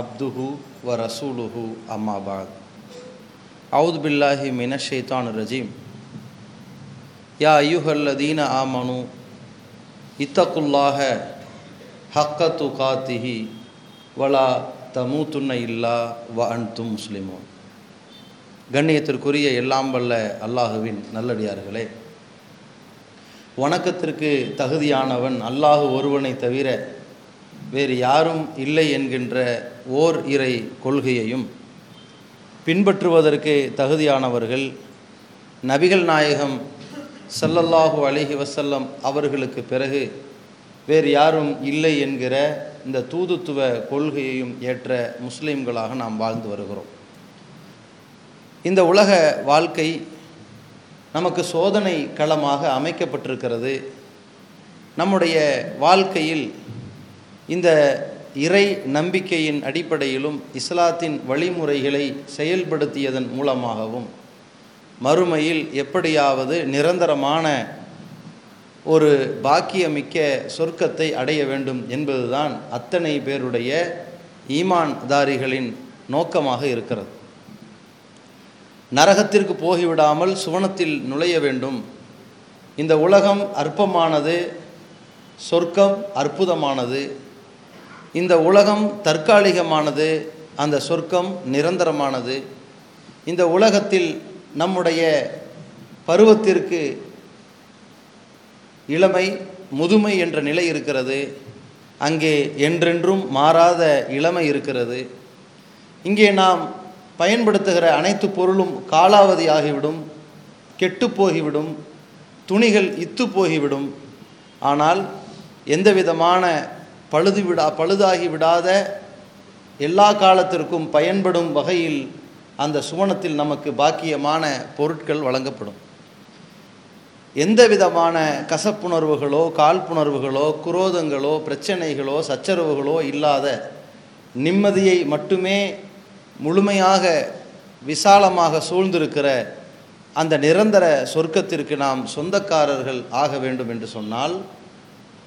அப்துஹு வ ரசூலுஹு அம்மாபாத் அவுத் பில்லாஹி மினஷேத்தான் ரஜீம். யா ஐயுஹல்லதீன ஆமனு இத்தக்குல்லாக ஹக்க துகாத்திஹி வலா தமூத்துன்ன இல்லா வ அன்து முஸ்லிமோ கண்ணியத்திற்குரிய எல்லாம் வல்ல அல்லாஹுவின் நல்லடியார்களே. வணக்கத்திற்கு தகுதியானவன் அல்லாஹு ஒருவனை தவிர வேறு யாரும் இல்லை என்கின்ற ஓர் இறை கொள்கையையும் பின்பற்றுவதற்கு தகுதியானவர்கள் நபிகள் நாயகம் ஸல்லல்லாஹு அலைஹி வசல்லம் அவர்களுக்கு பிறகு வேறு யாரும் இல்லை என்கிற இந்த தூதுத்துவ கொள்கையையும் ஏற்ற முஸ்லீம்களாக நாம் வாழ்ந்து வருகிறோம். இந்த உலக வாழ்க்கை நமக்கு சோதனை களமாக அமைக்கப்பட்டிருக்கிறது. நம்முடைய வாழ்க்கையில் இந்த இறை நம்பிக்கையின் அடிப்படையிலும் இஸ்லாத்தின் வழிமுறைகளை செயல்படுத்தியதன் மூலமாகவும் மறுமையில் எப்படியாவது நிரந்தரமான ஒரு பாக்கியமிக்க சொர்க்கத்தை அடைய வேண்டும் என்பதுதான் அத்தனை பேருடைய ஈமான்தாரிகளின் நோக்கமாக இருக்கிறது. நரகத்திற்கு போகிவிடாமல் சுவனத்தில் நுழைய வேண்டும். இந்த உலகம் அற்பமானது சொர்க்கம் அற்புதமானது இந்த உலகம் தற்காலிகமானது அந்த சொர்க்கம் நிரந்தரமானது. இந்த உலகத்தில் நம்முடைய பருவத்திற்கு இளமை முதுமை என்ற நிலை இருக்கிறது. அங்கே என்றென்றும் மாறாத இளமை இருக்கிறது. இங்கே நாம் பயன்படுத்துகிற அனைத்து பொருளும் காலாவதி ஆகிவிடும் கெட்டு போகிவிடும் துணிகள் இத்து போகிவிடும். ஆனால் எந்த விதமான பழுது விடா பழுதாகி விடாத எல்லா காலத்திற்கும் பயன்படும் வகையில் அந்த சுவனத்தில் நமக்கு பாக்கியமான பொருட்கள் வழங்கப்படும். எந்த விதமான கசப்புணர்வுகளோ காழ்ப்புணர்வுகளோ குரோதங்களோ பிரச்சனைகளோ சச்சரவுகளோ இல்லாத நிம்மதியை மட்டுமே முழுமையாக விசாலமாக சூழ்ந்திருக்கிற அந்த நிரந்தர சொர்க்கத்திற்கு நாம் சொந்தக்காரர்கள் ஆக வேண்டும் என்று சொன்னால்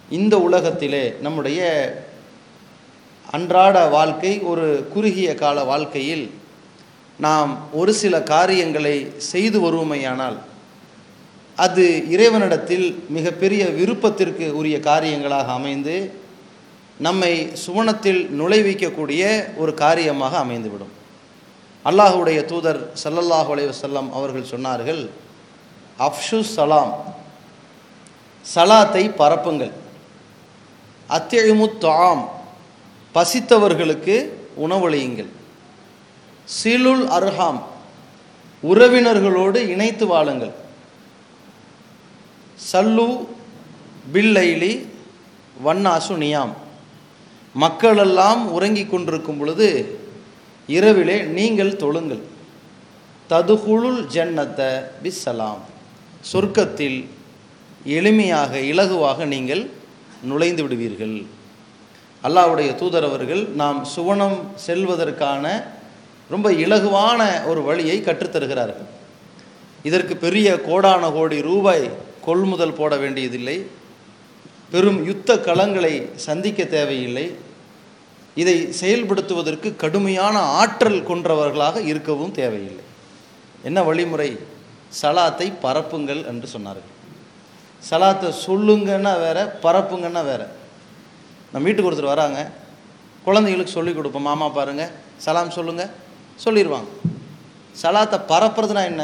இந்த உலகத்திலே நம்முடைய அன்றாட வாழ்க்கை ஒரு குறுகிய கால வாழ்க்கையில் நாம் ஒரு சில காரியங்களை செய்து வருவோமையானால் அது இறைவனிடத்தில் மிகப்பெரிய விருப்பத்திற்கு உரிய காரியங்களாக அமைந்து நம்மை சுவனத்தில் நுழைவிக்கக்கூடிய ஒரு காரியமாக அமைந்துவிடும். அல்லாஹுடைய தூதர் சல்லல்லாஹு செல்லம் அவர்கள் சொன்னார்கள் அஃப்ஷு சலாம் சலாத்தை பரப்புங்கள். அத்தியமு தாம். பசித்தவர்களுக்கு உணவளியுங்கள். சிலுல் அர்ஹாம். உறவினர்களோடு இணைத்து வாழுங்கள். சல்லு பில்லைலி வண்ணாசு நியாம். மக்களெல்லாம் உறங்கிக் கொண்டிருக்கும் பொழுது இரவிலே நீங்கள் தொழுங்கள். ததுகுளுல் ஜன்னத்த பிஸ்ஸலாம். சொர்க்கத்தில் எளிமையாக இலகுவாக நீங்கள் நுழைந்து விடுவீர்கள். அல்லாவுடைய தூதர் அவர்கள் நாம் சுவனம் செல்வதற்கான ரொம்ப இலகுவான ஒரு வழியை கற்றுத்தருகிறார்கள். இதற்கு பெரிய கோடான கோடி ரூபாய் கொள்முதல் போட வேண்டியதில்லை. பெரும் யுத்த களங்களை சந்திக்க தேவையில்லை. இதை செயல்படுத்துவதற்கு கடுமையான ஆற்றல் கொன்றவர்களாக இருக்கவும் தேவையில்லை. என்ன வழிமுறை? சலாத்தை பரப்புங்கள் என்று சொன்னார்கள். சலாத்தை சொல்லுங்கன்னா வேறு பரப்புங்கன்னா வேறு. நம்ம வீட்டுக்கு ஒருத்தர் வராங்க குழந்தைகளுக்கு சொல்லிக் கொடுப்போம் மாமா பாருங்கள் சலாம் சொல்லுங்கள் சொல்லிடுவாங்க சலாத்தை பரப்புறதுனா என்ன?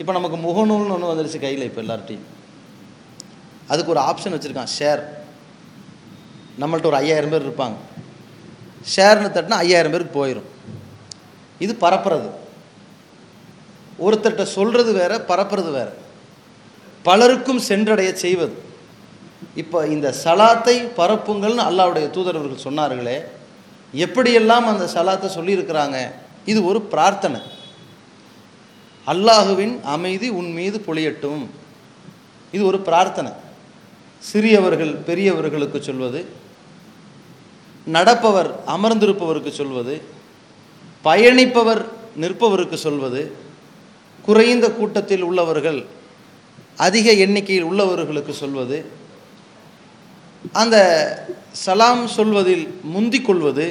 இப்போ நமக்கு முகநூல்னு ஒன்று வந்துருச்சு கையில் இப்போ எல்லார்ட்டையும் அதுக்கு ஒரு ஆப்ஷன் வச்சுருக்கான் ஷேர் நம்மள்ட்ட ஒரு ஐயாயிரம் பேர் இருப்பாங்க. ஷேர்னு தட்டினா ஐயாயிரம் பேருக்கு போயிடும் இது பரப்புறது. ஒருத்தர்கிட்ட சொல்கிறது வேற பரப்புறது வேறு. பலருக்கும் சென்றடைய செய்வது. இப்போ இந்த சலாத்தை பரப்புங்கள்னு அல்லாவுடைய தூதரவர்கள் சொன்னார்களே எப்படியெல்லாம் அந்த சலாத்தை சொல்லியிருக்கிறாங்க? இது ஒரு பிரார்த்தனை. அல்லாஹுவின் அமைதி உன் மீது பொழியட்டும். இது ஒரு பிரார்த்தனை. சிறியவர்கள் பெரியவர்களுக்கு சொல்வது நடப்பவர் அமர்ந்திருப்பவருக்கு சொல்வது பயணிப்பவர் நிற்பவருக்கு சொல்வது குறைந்த கூட்டத்தில் உள்ளவர்கள் அதிக எண்ணிக்கையில் உள்ளவர்களுக்கு சொல்வது அந்த சலாம் சொல்வதில் முந்திக் கொள்வது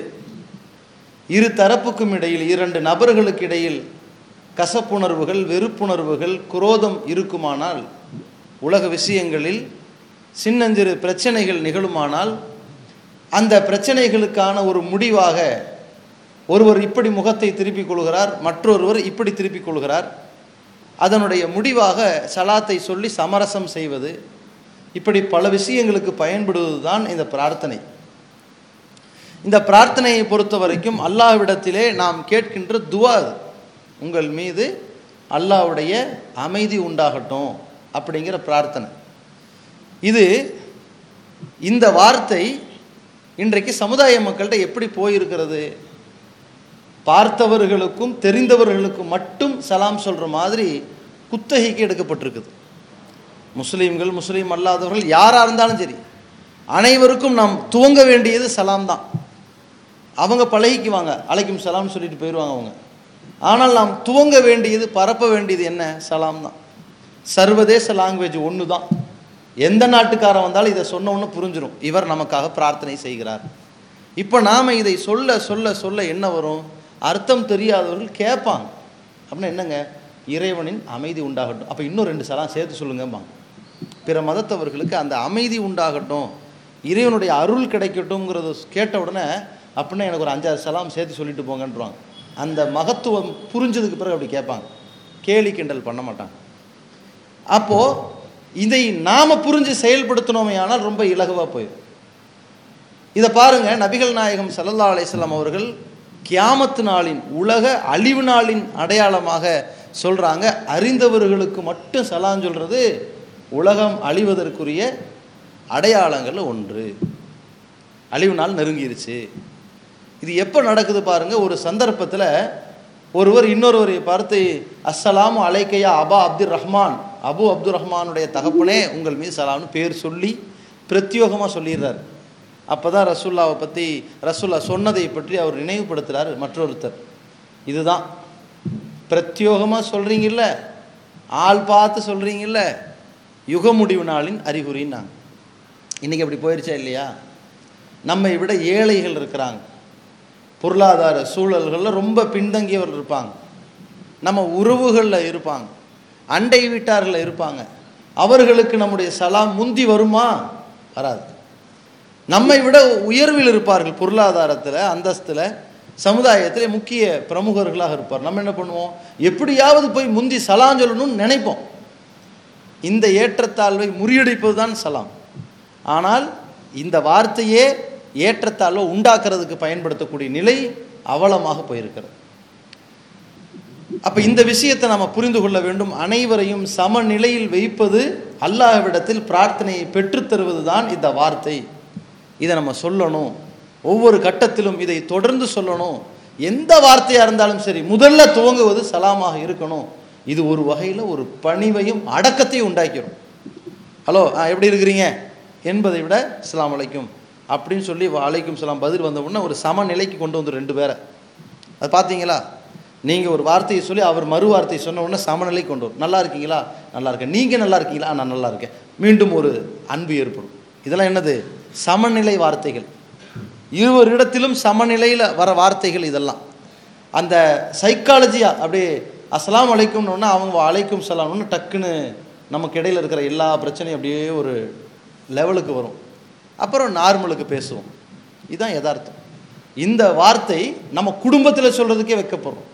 இரு தரப்புக்கும் இடையில் இரண்டு நபர்களுக்கு இடையில் கசப்புணர்வுகள் வெறுப்புணர்வுகள் குரோதம் இருக்குமானால் உலக விஷயங்களில் சின்னஞ்சிறு பிரச்சனைகள் நிகழுமானால் அந்த பிரச்சனைகளுக்கான ஒரு முடிவாக ஒருவர் இப்படி முகத்தை திருப்பிக் கொள்கிறார் மற்றொருவர் இப்படி திருப்பிக் கொள்கிறார். அதனுடைய முடிவாக சலாத்தை சொல்லி சமரசம் செய்வது இப்படி பல விஷயங்களுக்கு பயன்படுவது தான் இந்த பிரார்த்தனை. இந்த பிரார்த்தனையை பொறுத்த வரைக்கும் அல்லாஹ்விடத்திலே நாம் கேட்கின்ற துவா அது. உங்கள் மீது அல்லாஹ்வுடைய அமைதி உண்டாகட்டும் அப்படிங்கிற பிரார்த்தனை. இது இந்த வார்த்தை இன்றைக்கு சமுதாய மக்கள்கிட்ட எப்படி போயிருக்கிறது? பார்த்தவர்களுக்கும் தெரிந்தவர்களுக்கும் மட்டும் சலாம் சொல்கிற மாதிரி குத்தகைக்கு எடுக்கப்பட்டிருக்குது. முஸ்லீம்கள் முஸ்லீம் அல்லாதவர்கள் யாராக இருந்தாலும் சரி அனைவருக்கும் நாம் துவங்க வேண்டியது சலாம் தான். அவங்க பழகிக்குவாங்க அழைக்கும் சலாம்னு சொல்லிட்டு போயிடுவாங்க அவங்க. ஆனால் நாம் துவங்க வேண்டியது பரப்ப வேண்டியது என்ன? சலாம் தான். சர்வதேச லாங்குவேஜ் ஒன்று தான். எந்த நாட்டுக்காரன் வந்தாலும் இதை சொன்ன உடனே புரிஞ்சிடும் இவர் நமக்காக பிரார்த்தனை செய்கிறார். இப்போ நாம் இதை சொல்ல சொல்ல சொல்ல என்ன வரும்? அர்த்தம் தெரியாதவர்கள் கேட்பாங்க. அப்படின்னா என்னங்க? இறைவனின் அமைதி உண்டாகட்டும். அப்போ இன்னும் ரெண்டு சலாம் சேர்த்து சொல்லுங்கம்பாங்க. பிற மதத்தவர்களுக்கு அந்த அமைதி உண்டாகட்டும். இறைவனுடைய அருள் கிடைக்கட்டும்ங்கிறத கேட்ட உடனே அப்படின்னா எனக்கு ஒரு அஞ்சாறு சலாம் சேர்த்து சொல்லிட்டு போங்கன்றாங்க அந்த மகத்துவம் புரிஞ்சதுக்கு பிறகு அப்படி கேட்பாங்க. கேலி கிண்டல் பண்ண மாட்டாங்க. அப்போது இதை நாம் புரிஞ்சு செயல்படுத்தினோமே ஆனால் ரொம்ப இலகுவாக போயிடும். இதை பாருங்க நபிகள் நாயகம் சல்லல்லா அலிஸ்லாம் அவர்கள் கியாமத்து நாளின் உலக அழிவு நாளின் அடையாளமாக சொல்கிறாங்க அறிந்தவர்களுக்கு மட்டும் சலான் சொல்கிறது உலகம் அழிவதற்குரிய அடையாளங்கள் ஒன்று. அழிவு நாள் நெருங்கிருச்சு. இது எப்போ நடக்குது பாருங்கள் ஒரு சந்தர்ப்பத்தில் ஒருவர் இன்னொருவரை பார்த்து அஸ்ஸலாம் அலைக்கையா அபா அப்துல் ரஹ்மான் அபு அப்துல் ரஹ்மானுடைய தகப்பனே உங்கள் மீது சலாம்னு பேர் சொல்லி பிரத்யோகமாக சொல்லிடுறார். அப்போ தான் ரசுல்லாவை பற்றி ரசுல்லா சொன்னதை பற்றி அவர் நினைவுபடுத்துகிறார் மற்றொருத்தர். இதுதான். பிரத்யோகமாக சொல்கிறீங்கல்ல ஆள் பார்த்து சொல்கிறீங்கல்ல யுக முடிவு நாளின் அறிகுறின்னாங்க. இன்றைக்கி அப்படி போயிடுச்சா இல்லையா? நம்மை விட ஏழைகள் இருக்கிறாங்க. பொருளாதார சூழல்களில் ரொம்ப பின்தங்கியவர்கள் இருப்பாங்க. நம்ம உறவுகளில் இருப்பாங்க. அண்டை வீட்டார்களில் இருப்பாங்க. அவர்களுக்கு நம்முடைய சலாம் முந்தி வருமா? வராது. நம்மை விட உயர்வில் இருப்பார்கள் பொருளாதாரத்தில் அந்தஸ்தில் சமுதாயத்தில் முக்கிய பிரமுகர்களாக இருப்பார். நம்ம என்ன பண்ணுவோம்? எப்படியாவது போய் முந்தி சலாம் சொல்லணும்னு நினைப்போம். இந்த ஏற்றத்தாழ்வை முறியடிப்பது தான் சலாம். ஆனால் இந்த வார்த்தையே ஏற்றத்தாழ்வை உண்டாக்குறதுக்கு பயன்படுத்தக்கூடிய நிலை அவலமாக போயிருக்கிறது. அப்போ இந்த விஷயத்தை நம்ம புரிந்து கொள்ள வேண்டும். அனைவரையும் சமநிலையில் வைப்பது அல்லாஹ்விடத்தில் பிரார்த்தனையை பெற்றுத்தருவது தான் இந்த வார்த்தை. இதை நம்ம சொல்லணும். ஒவ்வொரு கட்டத்திலும் இதை தொடர்ந்து சொல்லணும். எந்த வார்த்தையாக இருந்தாலும் சரி முதல்ல துவங்குவது சலாமாக இருக்கணும். இது ஒரு வகையில் ஒரு பணிவையும் அடக்கத்தையும் உண்டாக்கிடும் ஹலோ ஆ எப்படி இருக்கிறீங்க? என்பதை விட இஸ்லாம் அழைக்கும் அப்படின்னு சொல்லி அலைக்கும் சலாம் பதில் வந்த உடனே ஒரு சமநிலைக்கு கொண்டு வந்து ரெண்டு பேரை. அது பார்த்தீங்களா நீங்கள் ஒரு வார்த்தையை சொல்லி அவர் மறு வார்த்தையை சொன்ன உடனே சமநிலை கொண்டு வரும். நல்லா இருக்கீங்களா? நல்லா இருக்கேன். நீங்கள் நல்லா இருக்கீங்களா? நான் நல்லா இருக்கேன். மீண்டும் ஒரு அன்பு ஏற்படும். இதெல்லாம் என்னது? சமநிலை வார்த்தைகள். இருவரிடத்திலும் சமநிலையில் வர வார்த்தைகள் இதெல்லாம். அந்த சைக்காலஜியாக அப்படியே அஸ்லாம் அழைக்கும்னு அவங்க அழைக்கும் சலாம்னு டக்குன்னு நமக்கு இடையில் இருக்கிற எல்லா பிரச்சனையும் அப்படியே ஒரு லெவலுக்கு வரும். அப்புறம் நார்மலுக்கு பேசுவோம். இதுதான் யதார்த்தம். இந்த வார்த்தை நம்ம குடும்பத்தில் சொல்கிறதுக்கே வைக்கப்படுறோம்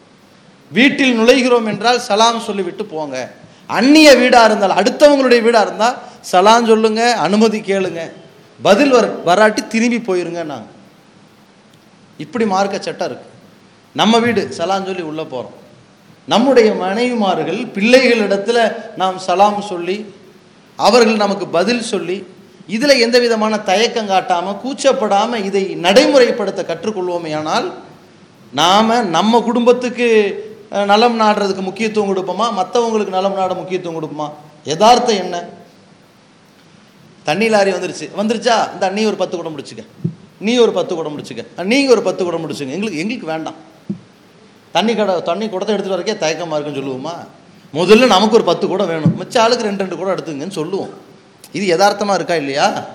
வீட்டில் நுழைகிறோம் என்றால் சலாம் சொல்லிவிட்டு போங்க. அந்நிய வீடாக இருந்தால் அடுத்தவங்களுடைய வீடாக இருந்தால் சலாம் சொல்லுங்கள் அனுமதி கேளுங்கள் பதில் வர வராட்டி திரும்பி போயிருங்க நாங்கள் இப்படி மார்க்க சட்டம் இருக்கு. நம்ம வீடு சலான்னு சொல்லி உள்ளே போகிறோம் நம்முடைய மனைவிமார்கள் பிள்ளைகளிடத்தில் நாம் சலாம் சொல்லி அவர்கள் நமக்கு பதில் சொல்லி இதில் எந்த விதமான தயக்கம் காட்டாமல் கூச்சப்படாமல் இதை நடைமுறைப்படுத்த கற்றுக்கொள்வோமே ஆனால் நாம் நம்ம குடும்பத்துக்கு நலம் நாடுறதுக்கு முக்கியத்துவம் கொடுப்போமா? மற்றவங்களுக்கு நலம் நாட முக்கியத்துவம் கொடுப்போமா? யதார்த்தம் என்ன? தண்ணி லாரி வந்துருச்சு. வந்துருச்சா? இந்த நீ ஒரு பத்து குடம் முடிச்சுக்க நீ ஒரு பத்து குடம் முடிச்சுக்க நீங்கள் ஒரு பத்து குடம் முடிச்சுங்க எங்களுக்கு எங்களுக்கு வேண்டாம். தண்ணி கடை தண்ணி குடத்தை எடுத்துகிட்டு வரக்கே தயக்கமாக இருக்குன்னு சொல்லுவோமா? முதல்ல நமக்கு ஒரு பத்து குடம் வேணும். மிச்ச ஆளுக்கு ரெண்டு ரெண்டு கூட எடுத்துங்கன்னு சொல்லுவோம். இது யதார்த்தமாக இருக்கா இல்லையா?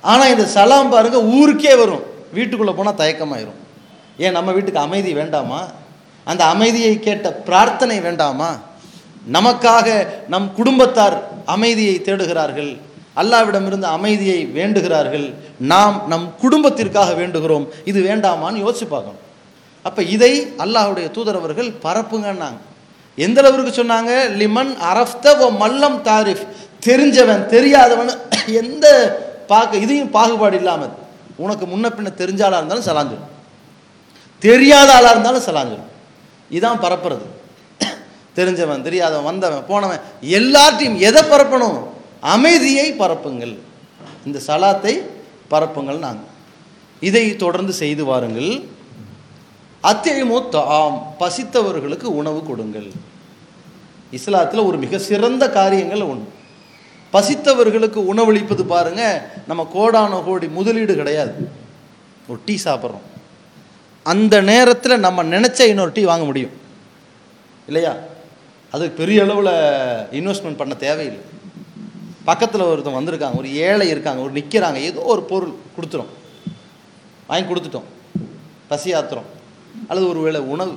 ஆனால் இந்த சலாம் பாருங்க ஊருக்கே வரும். வீட்டுக்குள்ளே போனால் தயக்கமாயிரும். ஏன் நம்ம வீட்டுக்கு அமைதி வேண்டாமா? அந்த அமைதியை கேட்ட பிரார்த்தனை வேண்டாமா? நமக்காக நம் குடும்பத்தார் அமைதியை தேடுகிறார்கள். அல்லாவிடமிருந்து அமைதியை வேண்டுகிறார்கள். நாம் நம் குடும்பத்திற்காக வேண்டுகிறோம். இது வேண்டாமான்னு யோசிச்சு பார்க்கணும். அப்போ இதை அல்லாஹ்வுடைய தூதரவர்கள் பரப்புங்கன்னாங்க. எந்த அளவுக்கு சொன்னாங்க? லிமன் அரஃப்த ஓ மல்லம் தாரிஃப். தெரிஞ்சவன் தெரியாதவன் எந்த பார்க்க இதையும் பாகுபாடு இல்லாமல். உனக்கு முன்ன பின்ன தெரிஞ்ச ஆளாக இருந்தாலும் சலாஞ்சிடும் தெரியாத ஆளாக இருந்தாலும் சலாஞ்சிடும் இதான் பரப்புறது. தெரிஞ்சவன் தெரியாதவன் வந்தவன் போனவன் எல்லாத்தையும் எதை பரப்பணும்? அமைதியை பரப்புங்கள். இந்த சலாத்தை பரப்புங்கள் நாங்கள் இதை தொடர்ந்து செய்து வாருங்கள். அத்தியமோ தாம் பசித்தவர்களுக்கு உணவு கொடுங்கள். இஸ்லாத்தில் ஒரு மிக சிறந்த காரியங்கள் ஒன்று பசித்தவர்களுக்கு உணவளிப்பது பாருங்க நம்ம கோடான கோடி முதலீடு கிடையாது. ஒரு டீ சாப்பிட்றோம். அந்த நேரத்தில் நம்ம நினச்ச இன்னொரு டீ வாங்க முடியும். இல்லையா? அது பெரிய அளவில் இன்வெஸ்ட்மெண்ட் பண்ண தேவையில்லை. பக்கத்தில் ஒருத்தன் வந்திருக்காங்க ஒரு ஏழை இருக்காங்க ஒரு நிற்கிறாங்க ஏதோ ஒரு பொருள் கொடுத்துரும். வாங்கி கொடுத்துட்டோம். பசி ஆத்துறோம். அல்லது ஒரு வேளை உணவு.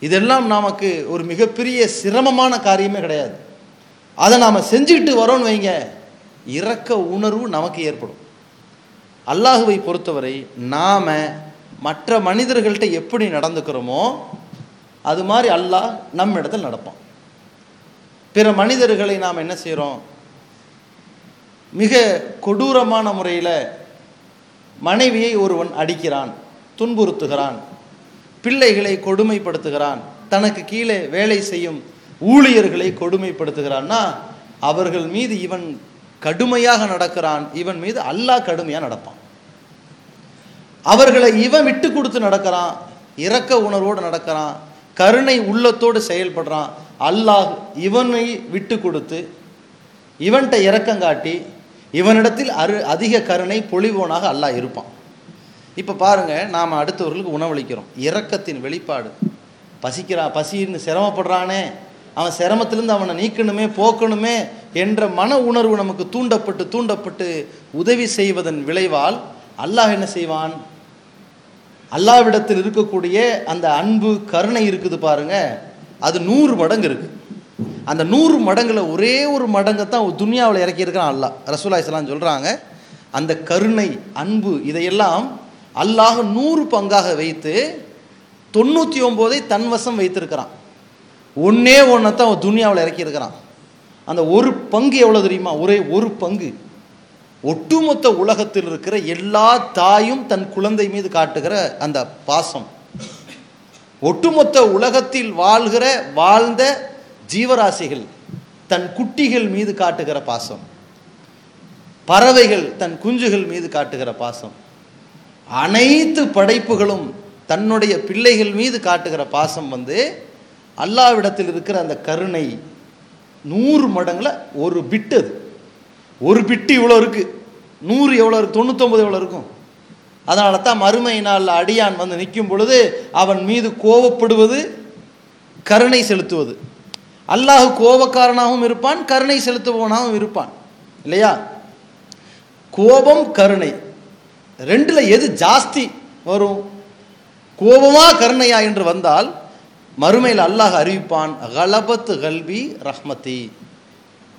இதெல்லாம் நமக்கு ஒரு மிகப்பெரிய சிரமமான காரியமே கிடையாது. அதை நாம் செஞ்சுக்கிட்டு வரோன்னு வைங்க. இறக்க உணர்வு நமக்கு ஏற்படும். அல்லாஹுவை பொறுத்தவரை நாம் மற்ற மனிதர்கள்ட்ட எப்படி நடந்துக்கிறோமோ அது மாதிரி அல்லாஹ் நம்ம இடத்துல நடப்பான். பிற மனிதர்களை நாம் என்ன செய்கிறோம் மிக கொடூரமான முறையில் மனைவியை ஒருவன் அடிக்கிறான் துன்புறுத்துகிறான் பிள்ளைகளை கொடுமைப்படுத்துகிறான் தனக்கு கீழே வேலை செய்யும் ஊழியர்களை கொடுமைப்படுத்துகிறான்னா அவர்கள் மீது இவன் கடுமையாக நடக்கிறான் இவன் மீது அல்லாஹ் கடுமையாக நடப்பான். அவர்களை இவன் விட்டு கொடுத்து நடக்கிறான் இரக்க உணர்வோடு நடக்கிறான் கருணை உள்ளத்தோடு செயல்படுறான் அல்லாஹ் இவனை விட்டு கொடுத்து இவன்கிட்ட இரக்கம் காட்டி இவனிடத்தில் அரு அதிக கருணை பொழிவோனாக அல்லாஹ் இருப்பான். இப்போ பாருங்க நாம் அடுத்தவர்களுக்கு உணவளிக்கிறோம். இரக்கத்தின் வெளிப்பாடு. பசிக்கிறான் பசின்னு சிரமப்படுறானே. அவன் சிரமத்திலேருந்து அவனை நீக்கணுமே போக்கணுமே என்ற மன உணர்வு நமக்கு தூண்டப்பட்டு தூண்டப்பட்டு உதவி செய்வதன் விளைவால் அல்லாஹ் என்ன செய்வான்? அல்லாவிடத்தில் இருக்கக்கூடிய அந்த அன்பு கருணை இருக்குது பாருங்க. அது நூறு மடங்கு இருக்குது அந்த நூறு மடங்கில் ஒரே ஒரு மடங்கை தான் துனியாவில் இறக்கியிருக்கான் அல்லாஹ். ரசூலா இஸ்லாம் சொல்கிறாங்க அந்த கருணை அன்பு இதையெல்லாம் அல்லாஹ் நூறு பங்காக வைத்து தொண்ணூற்றி ஒம்போதை தன்வசம் வைத்திருக்கிறான். ஒன்றே ஒன்றை தான் அவன் துனியாவில் இறக்கியிருக்கிறான். அந்த ஒரு பங்கு எவ்வளோ தெரியுமா? ஒரே ஒரு பங்கு. ஒட்டுமொத்த உலகத்தில் இருக்கிற எல்லா தாயும் தன் குழந்தை மீது காட்டுகிற அந்த பாசம். ஒட்டுமொத்த உலகத்தில் வாழ்கிற வாழ்ந்த ஜீவராசிகள் தன் குட்டிகள் மீது காட்டுகிற பாசம். பறவைகள் தன் குஞ்சுகள் மீது காட்டுகிற பாசம். அனைத்து படைப்புகளும் தன்னுடைய பிள்ளைகள் மீது காட்டுகிற பாசம் வந்து அல்லாவிடத்தில் இருக்கிற அந்த கருணை. நூறு மடங்கில் ஒரு பிட்டு அது. ஒரு பிட்டு இவ்வளோ இருக்குது நூறு எவ்வளோ இருக்குது தொண்ணூத்தொம்பது எவ்வளோ இருக்கும்? அதனால தான் மறுமை நாளில் அடியான் வந்து நிற்கும் பொழுது அவன் மீது கோபப்படுவது கருணை செலுத்துவது. அல்லாஹ் கோபக்காரனாகவும் இருப்பான் கருணை செலுத்துபவனாகவும் இருப்பான். இல்லையா? கோபம் கருணை. ரெண்டில் எது ஜாஸ்தி வரும்? கோபமா கருணையா என்று வந்தால் மறுமையில் அல்லாஹ் அறிவிப்பான் கலபத்து கல்வி ரஹ்மதி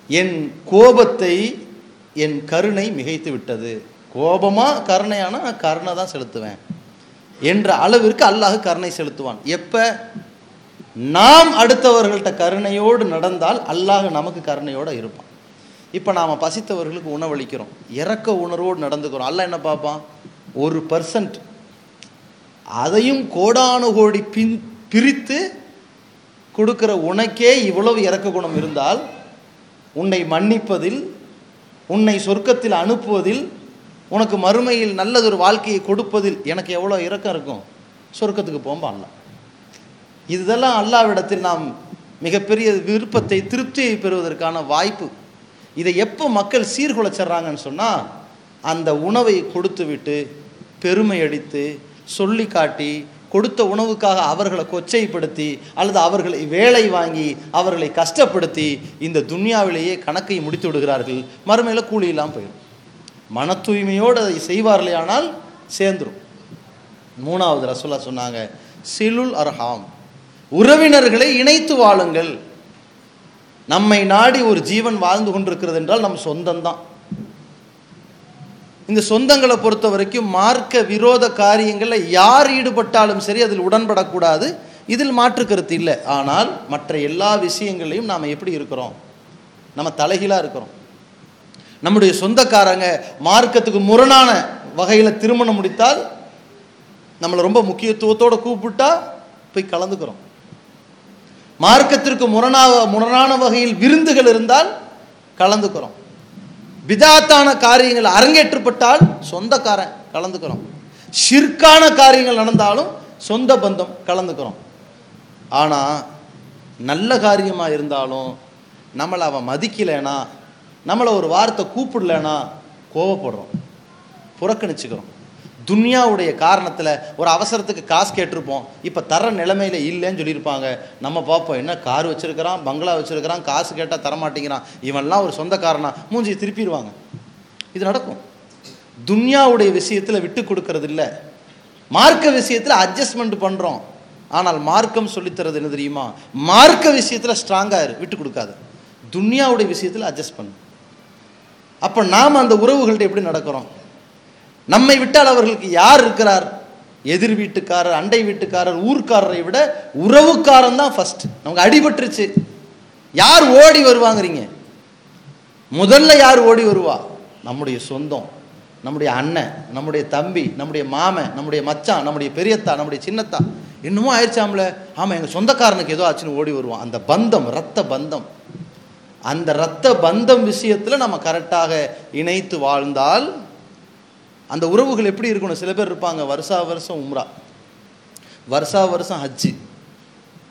என் கோபத்தை என் கருணை மிகைத்து விட்டது. கோபமா கருணையானா நான் கருணை தான் செலுத்துவேன். என்ற அளவிற்கு அல்லாஹ் கருணை செலுத்துவான். எப்போ? நாம் அடுத்தவர்கள்ட்ட கருணையோடு நடந்தால் அல்லாஹ் நமக்கு கருணையோடு இருப்பான். இப்போ நாம் பசித்தவர்களுக்கு உணவளிக்கிறோம். இறக்க உணர்வோடு நடந்துக்கிறோம். அல்ல என்ன பார்ப்பான்? ஒரு பர்சன்ட் அதையும் கோடானு கோடி பின் பிரித்து கொடுக்குற உனக்கே இவ்வளவு இறக்க குணம் இருந்தால் உன்னை மன்னிப்பதில் உன்னை சொர்க்கத்தில் அனுப்புவதில் உனக்கு மறுமையில் நல்லதொரு வாழ்க்கையை கொடுப்பதில் எனக்கு எவ்வளோ இரக்கம் இருக்கும்? சொர்க்கத்துக்கு போம்பா அல்லாஹ். இதெல்லாம் அல்லாவிடத்தில் நாம் மிகப்பெரிய விருப்பத்தை திருப்தியை பெறுவதற்கான வாய்ப்பு. இதை எப்போ மக்கள் சீர்குலைச்சிட்றாங்கன்னு சொன்னால் அந்த உணவை கொடுத்து விட்டு பெருமை அடித்து சொல்லி காட்டி கொடுத்த உணவுக்காக அவர்களை கொச்சைப்படுத்தி அல்லது அவர்களை வேலை வாங்கி அவர்களை கஷ்டப்படுத்தி இந்த துன்யாவிலேயே கணக்கை முடித்து விடுகிறார்கள். மறுமையில் கூலி இல்லாமல் போயிடும் மன தூய்மையோடு அதை செய்வார்களே ஆனால் சேர்ந்துடும் மூணாவது ரசூலா சொன்னாங்க சிலுல் அர்ஹாம். உறவினர்களை இணைத்து வாழுங்கள். நம்மை நாடி ஒரு ஜீவன் வாழ்ந்து கொண்டிருக்கிறது என்றால் நம் சொந்தம்தான். இந்த சொந்தங்களை பொறுத்த வரைக்கும் மார்க்க விரோத காரியங்களில் யார் ஈடுபட்டாலும் சரி அதில் உடன்படக்கூடாது. இதில் மாற்று கருத்து இல்லை. ஆனால் மற்ற எல்லா விஷயங்களையும் நாம் எப்படி இருக்கிறோம்? நம்ம தலைகீழாக இருக்கிறோம். நம்முடைய சொந்தக்காரங்க மார்க்கத்துக்கு முரணான வகையில் திருமணம் முடித்தால் நம்மளை ரொம்ப முக்கியத்துவத்தோடு கூப்பிட்டா போய் கலந்துக்கிறோம். மார்க்கத்திற்கு முரணாக முரணான வகையில் விருந்துகள் இருந்தால் கலந்துக்கிறோம். விதாத்தான காரியங்கள் அரங்கேற்றப்பட்டால் சொந்தக்காரன் கலந்துக்கிறோம். ஷிர்கான காரியங்கள் நடந்தாலும் சொந்த பந்தம் கலந்துக்கிறோம். ஆனால் நல்ல காரியமாக இருந்தாலும் நம்மளை அவன் மதிக்கலைனா நம்மளை ஒரு வார்த்தை கூப்பிடலனா கோவப்படுறோம். புறக்கணிச்சுக்கிறோம். துன்யாவுடைய காரணத்தில் ஒரு அவசரத்துக்கு காசு கேட்டிருப்போம். இப்போ தர நிலைமையில் இல்லைன்னு சொல்லியிருப்பாங்க. நம்ம பார்ப்போம் என்ன கார் வச்சுருக்கிறான் பங்களா வச்சுருக்கிறான் காசு கேட்டால் தரமாட்டேங்கிறான். இவன்லாம் ஒரு சொந்தக்காரனா மூஞ்சி திருப்பிடுவாங்க. இது நடக்கும். துன்யாவுடைய விஷயத்தில் விட்டு கொடுக்கறது இல்லை. மார்க்க விஷயத்தில் அட்ஜஸ்ட்மெண்ட் பண்ணுறோம் ஆனால் மார்க்கம் சொல்லித்தரது என்ன தெரியுமா? மார்க்க விஷயத்தில் ஸ்ட்ராங்காக விட்டு கொடுக்காது. துன்யாவுடைய விஷயத்தில் அட்ஜஸ்ட் பண்ணு. அப்போ நாம் அந்த உறவுகள்கிட்ட எப்படி நடக்கிறோம்? நம்மை விட்டால் அவர்களுக்கு யார் இருக்கிறார்? எதிர் வீட்டுக்காரர் அண்டை வீட்டுக்காரர் ஊர்க்காரரை விட உறவுக்காரன் தான் ஃபர்ஸ்ட் நமக்கு அடிபட்டுருச்சு. யார் ஓடி வருவாங்கிறீங்க? முதல்ல யார் ஓடி வருவா? நம்முடைய சொந்தம் நம்முடைய அண்ணன் நம்முடைய தம்பி நம்முடைய மாமன் நம்முடைய மச்சான் நம்முடைய பெரியத்தா நம்முடைய சின்னத்தா. இன்னமும் ஆயிடுச்சாம்ல? ஆமாம் எங்கள் சொந்தக்காரனுக்கு ஏதோ ஆச்சுன்னு ஓடி வருவான். அந்த பந்தம் ரத்த பந்தம். அந்த ரத்த பந்தம் விஷயத்தில் நம்ம கரெக்டாக இணைத்து வாழ்ந்தால் அந்த உறவுகள் எப்படி இருக்கணும்? சில பேர் இருப்பாங்க வருஷா வருஷம் உம்ரா. வருஷா வருஷம் ஹஜ்ஜி.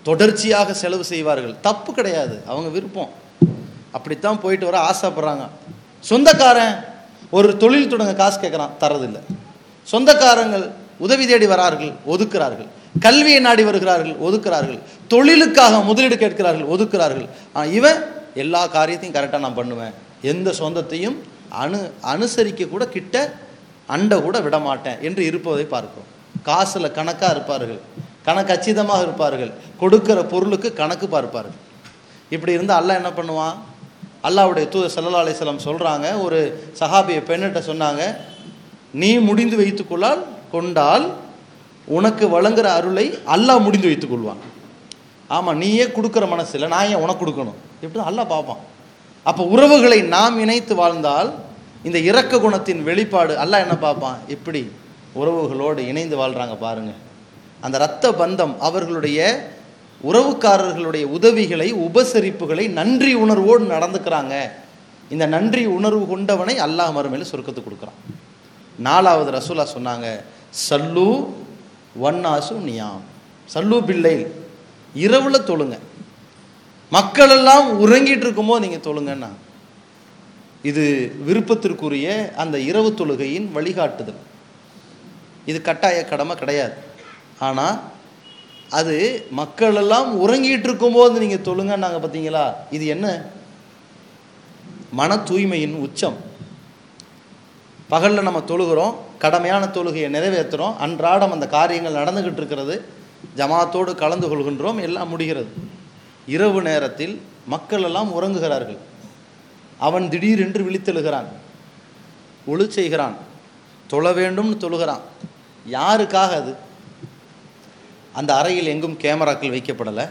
தொடர்ச்சியாக செலவு செய்வார்கள். தப்பு கிடையாது அவங்க விருப்பம். அப்படித்தான் போயிட்டு வர ஆசைப்படுறாங்க. சொந்தக்காரன் ஒரு தொழில் தொடங்க காசு கேட்குறான் தரதில்லை சொந்தக்காரங்கள் உதவி தேடி வரார்கள் ஒதுக்கிறார்கள். கல்வியை நாடி வருகிறார்கள் ஒதுக்கிறார்கள். தொழிலுக்காக முதலீடு கேட்கிறார்கள் ஒதுக்கிறார்கள். ஆனால் இவன் எல்லா காரியத்தையும் கரெக்டாக நான் பண்ணுவேன். எந்த சொந்தத்தையும் அனு அனுசரிக்க கூட கிட்ட அண்டை கூட விட மாட்டேன் என்று இருப்பதை பார்க்கிறோம் காசில் கணக்காக இருப்பார்கள். கணக்கு அச்சிதமாக இருப்பார்கள். கொடுக்கிற பொருளுக்கு கணக்கு பார்ப்பார்கள். இப்படி இருந்தால் அல்லாஹ் என்ன பண்ணுவான்? அல்லாஹ்வுடைய தூத சல்லா அலிஸ்லாம் சொல்கிறாங்க ஒரு சஹாபிய பெண்ணிட்ட சொன்னாங்க நீ முடிந்து வைத்துக்கொள்ளால் கொண்டால் உனக்கு வழங்குற அருளை அல்லாஹ் முடிந்து வைத்துக்கொள்வான். ஆமாம் நீயே கொடுக்குற மனசில் நான் ஏன் உனக்கு கொடுக்கணும்? இப்படி அல்லாஹ் பார்ப்பான். அப்போ உறவுகளை நாம் இணைத்து வாழ்ந்தால் இந்த இரக்க குணத்தின் வெளிப்பாடு அல்லாஹ் என்ன பார்ப்பான்? எப்படி உறவுகளோடு இணைந்து வாழ்கிறாங்க பாருங்க. அந்த இரத்த பந்தம் அவர்களுடைய உறவுக்காரர்களுடைய உதவிகளை உபசரிப்புகளை நன்றி உணர்வோடு நடந்துக்கிறாங்க. இந்த நன்றி உணர்வு கொண்டவனை அல்லாஹ் மறுமையில் சுருக்கத்து கொடுக்குறான். நாலாவது ரசூலா சொன்னாங்க சல்லு வன்னாசு நியாம். சல்லு பிள்ளை இரவில் தொழுங்க. மக்கள் எல்லாம் உறங்கிட்டு இருக்கும்போது நீங்கள் தொழுங்கன்னா இது விருப்பத்திற்குரிய அந்த இரவு தொழுகையின் வழிகாட்டுதல். இது கட்டாய கடமை கிடையாது. ஆனால் அது மக்கள் எல்லாம் உறங்கிட்டு இருக்கும்போது நீங்கள் தொழுங்கன்னாங்க பார்த்தீங்களா இது என்ன? மன தூய்மையின் உச்சம். பகலில் நம்ம தொழுகிறோம் கடமையான தொழுகையை நிறைவேற்றுறோம் அன்றாடம் அந்த காரியங்கள் நடந்துக்கிட்டு இருக்கிறது ஜமாத்தோடு கலந்து கொள்கின்றோம் எல்லாம் முடிகிறது. இரவு நேரத்தில் மக்கள் எல்லாம் உறங்குகிறார்கள். அவன் திடீரென்று விழித்தெழுகிறான். ஒளி செய்கிறான். தொழ வேண்டும்னு தொழுகிறான். யாருக்காக அது? அந்த அறையில் எங்கும் கேமராக்கள் வைக்கப்படலை.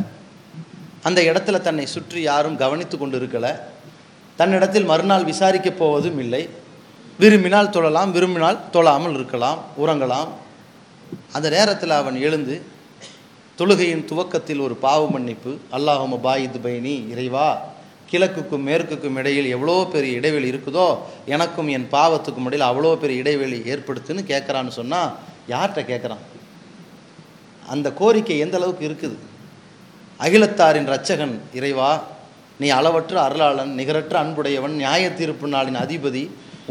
அந்த இடத்துல தன்னை சுற்றி யாரும் கவனித்து கொண்டு இருக்கலை தன்னிடத்தில் மறுநாள் விசாரிக்கப் போவதும் இல்லை. விரும்பினால் தொழலாம் விரும்பினால் தொழாமல் இருக்கலாம் உறங்கலாம். அந்த நேரத்தில் அவன் எழுந்து தொழுகையின் துவக்கத்தில் ஒரு பாவ மன்னிப்பு அல்லாஹும பாயித் பைனி இறைவா கிழக்குக்கும் மேற்குக்கும் இடையில் எவ்வளோ பெரிய இடைவெளி இருக்குதோ எனக்கும் என் பாவத்துக்கும் இடையில் அவ்வளோ பெரிய இடைவெளி ஏற்படுத்துன்னு கேட்குறான்னு சொன்னால் யார்கிட்ட கேட்குறான்? அந்த கோரிக்கை எந்த அளவுக்கு இருக்குது? அகிலத்தாரின் இரட்சகன் இறைவா நீ அளவற்ற அருளாளன் நிகரற்ற அன்புடையவன் நியாய தீர்ப்பு நாளின் அதிபதி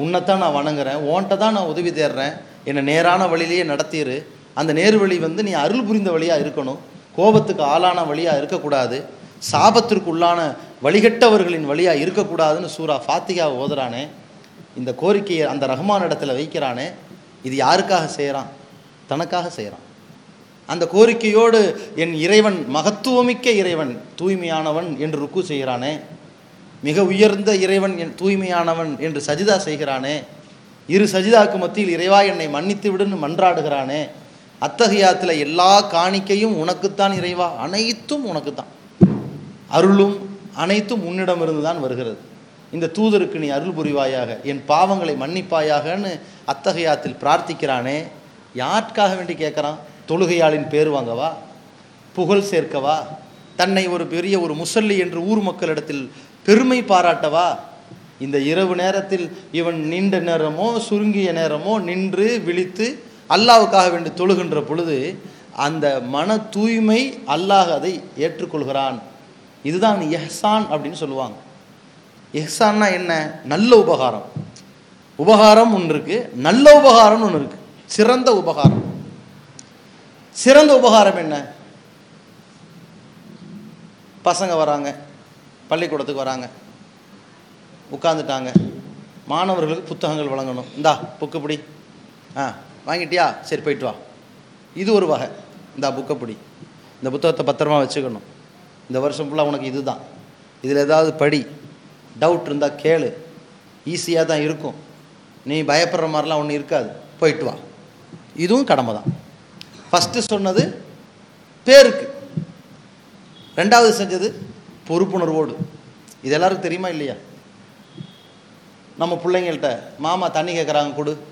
உன்னைத்தான் நான் வணங்குறேன் ஓன்ட்ட தான் நான் உதவி தேடுறேன் என்னை நேரான வழியிலேயே நடத்திடு அந்த நேர்வழி வந்து நீ அருள் புரிந்த வழியாக இருக்கணும். கோபத்துக்கு ஆளான வழியாக இருக்கக்கூடாது. சாபத்திற்கு உள்ளான வழிகட்டவர்களின் வழியாக இருக்கக்கூடாதுன்னு சூரா ஃபாத்திகா ஓதுறானே இந்த கோரிக்கையை அந்த ரஹ்மான் இடத்துல வைக்கிறானே இது யாருக்காக செய்கிறான் தனக்காக செய்கிறான் அந்த கோரிக்கையோடு என் இறைவன் மகத்துவமிக்க இறைவன் தூய்மையானவன் என்று ருக்கு செய்கிறானே மிக உயர்ந்த இறைவன் என் தூய்மையானவன் என்று சஜிதா செய்கிறானே இரு சஜிதாக்கு மத்தியில் இறைவா என்னை மன்னித்து விடுன்னு மன்றாடுகிறானே அத்தகையாத்தில் எல்லா காணிக்கையும் உனக்குத்தான் இறைவா அனைத்தும் உனக்குத்தான். அருளும் அனைத்தும் உன்னிடமிருந்து தான் வருகிறது. இந்த தூதருக்கு நீ அருள் புரிவாயாக என் பாவங்களை மன்னிப்பாயாகன்னு அத்தகையாத்தில் பிரார்த்திக்கிறானே. யாருக்காக வேண்டி கேட்குறான்? தொழுகையாளின் பேர் வாங்கவா? புகழ் சேர்க்கவா? தன்னை ஒரு பெரிய ஒரு முசல்லி என்று ஊர் மக்களிடத்தில் பெருமை பாராட்டவா? இந்த இரவு நேரத்தில் இவன் நீண்ட நேரமோ சுருங்கிய நேரமோ நின்று விழித்து அல்லாவுக்காக வேண்டி தொழுகின்ற பொழுது அந்த மன தூய்மை அல்லாஹ் அதை ஏற்றுக்கொள்கிறான். இதுதான் எஹ்சான் அப்படின்னு சொல்லுவாங்க. எஹ்சான்னா என்ன? நல்ல உபகாரம். உபகாரம் ஒன்று இருக்கு நல்ல உபகாரம்னு ஒன்று இருக்கு. சிறந்த உபகாரம். சிறந்த உபகாரம் என்ன? பசங்க வராங்க பள்ளிக்கூடத்துக்கு வராங்க உட்காந்துட்டாங்க மாணவர்களுக்கு புத்தகங்கள் வழங்கணும். இந்தா புக்கு பிடி. ஆ வாங்கிட்டியா? சரி போயிட்டு வா. இது ஒரு வகை. இந்தா புக்கை பிடி. இந்த புத்தகத்தை பத்திரமா வச்சுக்கணும். இந்த வருஷம் ஃபுல்லாக உனக்கு இதுதான். இதில் ஏதாவது படி டவுட் இருந்தால் கேளு. ஈஸியாக தான் இருக்கும். நீ பயப்படுற மாதிரிலாம் ஒன்றும் இருக்காது. போயிட்டு வா. இதுவும் கடமை தான். ஃபஸ்ட்டு சொன்னது பேருக்கு. ரெண்டாவது செஞ்சது பொறுப்புணர்வோடு. இது எல்லாருக்கும் தெரியுமா இல்லையா? நம்ம பிள்ளைங்கள்ட்ட மாமா தண்ணி கேட்குறாங்க கொடு.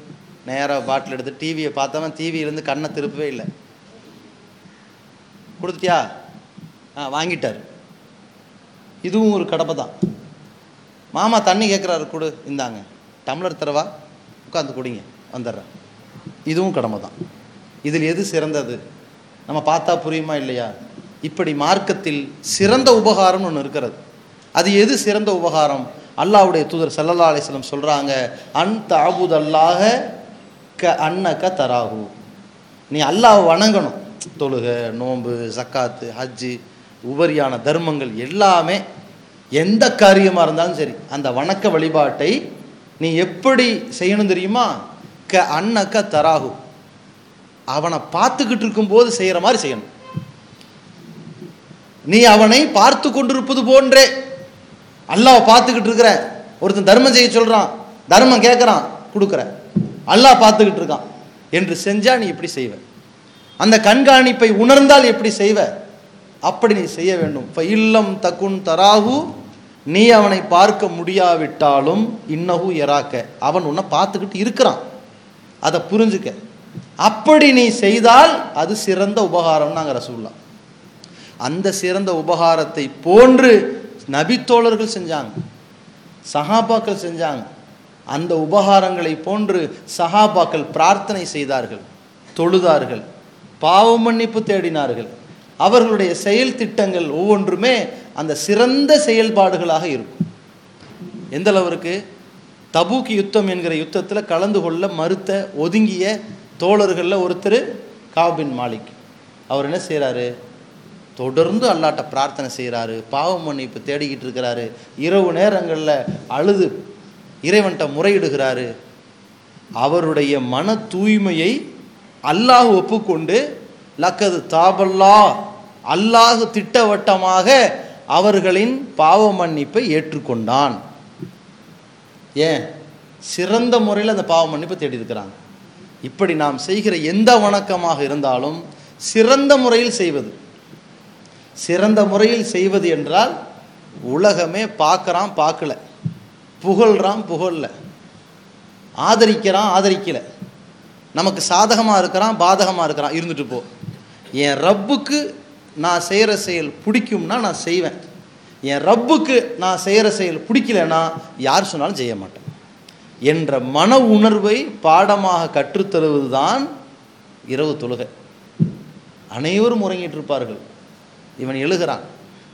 நேராக பாட்டில் எடுத்து டிவியை பார்த்தவன் டிவியிலேருந்து கண்ணை திருப்பவே இல்லை. கொடுத்துட்டியா? வாங்கிட்டார். இதுவும் ஒரு கடமை தான் மாமா தண்ணி கேட்குறாரு கொடு இந்தாங்க. டம்ளர் தரவா? உட்காந்து குடிங்க வந்துடுறேன். இதுவும் கடமை தான் இதில் எது சிறந்தது? நம்ம பார்த்தா புரியுமா இல்லையா? இப்படி மார்க்கத்தில் சிறந்த உபகாரம்னு ஒன்று இருக்கிறது. அது எது சிறந்த உபகாரம்? அல்லாஹ்வுடைய தூதர் சல்லல்லா அலிஸ்லம் சொல்கிறாங்க அன் தாபுதல்லாக க அன்னக்க தராகு நீ அல்லாஹ் வணங்கணும். தொழுக நோன்பு சக்காத்து ஹஜ்ஜு உபரியான தர்மங்கள் எல்லாமே எந்த காரியமாக இருந்தாலும் சரி அந்த வணக்க வழிபாட்டை நீ எப்படி செய்யணும் தெரியுமா? க அன்னக்க தராகு அவனை பார்த்துக்கிட்டு இருக்கும்போது செய்கிற மாதிரி செய்யணும். நீ அவனை பார்த்து கொண்டிருப்பது போன்றே. அல்லாஹ் பார்த்துக்கிட்டு இருக்கிற ஒருத்தன் தர்மம் செய்ய சொல்கிறான் தர்மம் கேட்குறான் கொடுக்குற. அல்லாஹ் பார்த்துக்கிட்டு இருக்கான். என்று செஞ்சால் நீ இப்படி செய்வ. அந்த கண்காணிப்பை உணர்ந்தால் எப்படி செய்வ? அப்படி நீ செய்ய வேண்டும். இப்போ இல்லம் தக்குன் தராகு நீ அவனை பார்க்க முடியாவிட்டாலும் இன்னகு எராக்க அவன் உன்னை பார்த்துக்கிட்டு இருக்கிறான். அதை புரிஞ்சுக்க. அப்படி நீ செய்தால் அது சிறந்த உபகாரம் நாங்கள் ரசூல்லா அந்த சிறந்த உபகாரத்தை போன்று நபித்தோழர்கள் செஞ்சாங்க. சஹாபாக்கள் செஞ்சாங்க. அந்த உபகாரங்களை போன்று சஹாபாக்கள் பிரார்த்தனை செய்தார்கள். தொழுதார்கள். பாவ மன்னிப்பு தேடினார்கள். அவர்களுடைய செயல் திட்டங்கள் ஒவ்வொன்றுமே அந்த சிறந்த செயல்பாடுகளாக இருக்கும். எந்த அளவிற்கு? தபூக்கு யுத்தம் என்கிற யுத்தத்தில் கலந்து கொள்ள மறுத்த ஒதுங்கிய தோழர்களில் ஒருத்தர் காபின் மாலிக். அவர் என்ன செய்கிறாரு தொடர்ந்து அல்லாட்ட பிரார்த்தனை செய்கிறாரு பாவம் மன்னிப்பு தேடிக்கிட்டு இருக்கிறாரு. இரவு நேரங்களில் அழுது இறைவன்கிட்ட முறையிடுகிறாரு. அவருடைய மன தூய்மையை அல்லாஹ் ஒப்புக்கொண்டு லக்கது தாபல்லா அல்லாஹ் திட்டவட்டமாக அவர்களின் பாவ மன்னிப்பை ஏற்றுக்கொண்டான். ஏன்? சிறந்த முறையில் அந்த பாவ மன்னிப்பை தேடியிருக்கிறாங்க இப்படி நாம் செய்கிற எந்த வணக்கமாக இருந்தாலும் சிறந்த முறையில் செய்வது. சிறந்த முறையில் செய்வது என்றால் உலகமே பார்க்குறான் பார்க்கல. புகழ்றான் புகழல. ஆதரிக்கிறான் ஆதரிக்கல. நமக்கு சாதகமாக இருக்கிறான் பாதகமாக இருக்கிறான். இருந்துட்டு போ. என் ரப்புக்கு நான் செய்கிற செயல் பிடிக்கும்னா நான் செய்வேன். என் ரப்புக்கு நான் செய்கிற செயல் பிடிக்கலன்னா யார் சொன்னாலும் செய்ய மாட்டேன். என்ற மன உணர்வை பாடமாக கற்றுத்தருவது தான் இரவு தொழுகை. அனைவரும் உறங்கிட்டு இருப்பார்கள். இவன் எழுகிறான்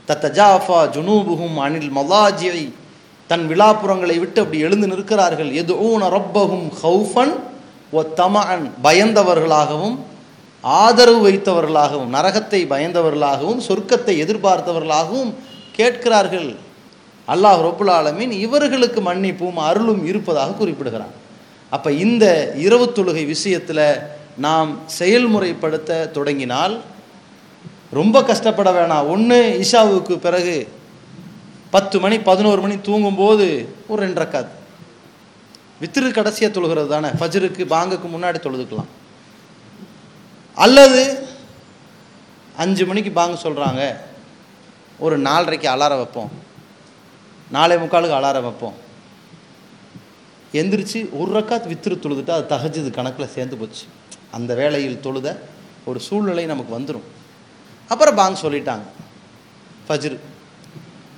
தத்தஜாஃபா ஜுனூபுகும் அனில் மலாஜியை. தன் விழாப்புறங்களை விட்டு அப்படி எழுந்து நிற்கிறார்கள். எது ஊன ரப்பகும் ஹவுஃபன் ஒ தமன் பயந்தவர்களாகவும் ஆதரவு வைத்தவர்களாகவும் நரகத்தை பயந்தவர்களாகவும் சொர்க்கத்தை எதிர்பார்த்தவர்களாகவும் கேட்கிறார்கள். அல்லாஹ் ரொப்புல் ஆலமின் இவர்களுக்கு மன்னிப்பும் அருளும் இருப்பதாக குறிப்பிடுகிறான். அப்போ இந்த இரவு தொழுகை விஷயத்தில் நாம் செயல்முறைப்படுத்த தொடங்கினால் ரொம்ப கஷ்டப்பட வேணாம். ஒன்று இஷாவுக்கு பிறகு பத்து மணி பதினோரு மணி தூங்கும்போது ஒரு ரெண்டு ரக்காத். வித்திரு கடைசியாக தொழுகிறது தானே? ஃபஜ்ருக்கு பாங்குக்கு முன்னாடி தொழுதுக்கலாம். அல்லது அஞ்சு மணிக்கு பாங்க சொல்கிறாங்க ஒரு நாலரைக்கு அலாரம் வைப்போம். நாலே முக்காலுக்கு அலாரம் வைப்போம். எந்திரிச்சு ஒரு ரக்காத் வித்திரு தொழுதுட்டு அது தகஜது கணக்கில் சேர்ந்து போச்சு. அந்த வேளையில் தொழுத ஒரு சூழ்நிலை நமக்கு வந்துடும் அப்புறம் பாங் சொல்லிட்டாங்க. ஃபஜ்ரு.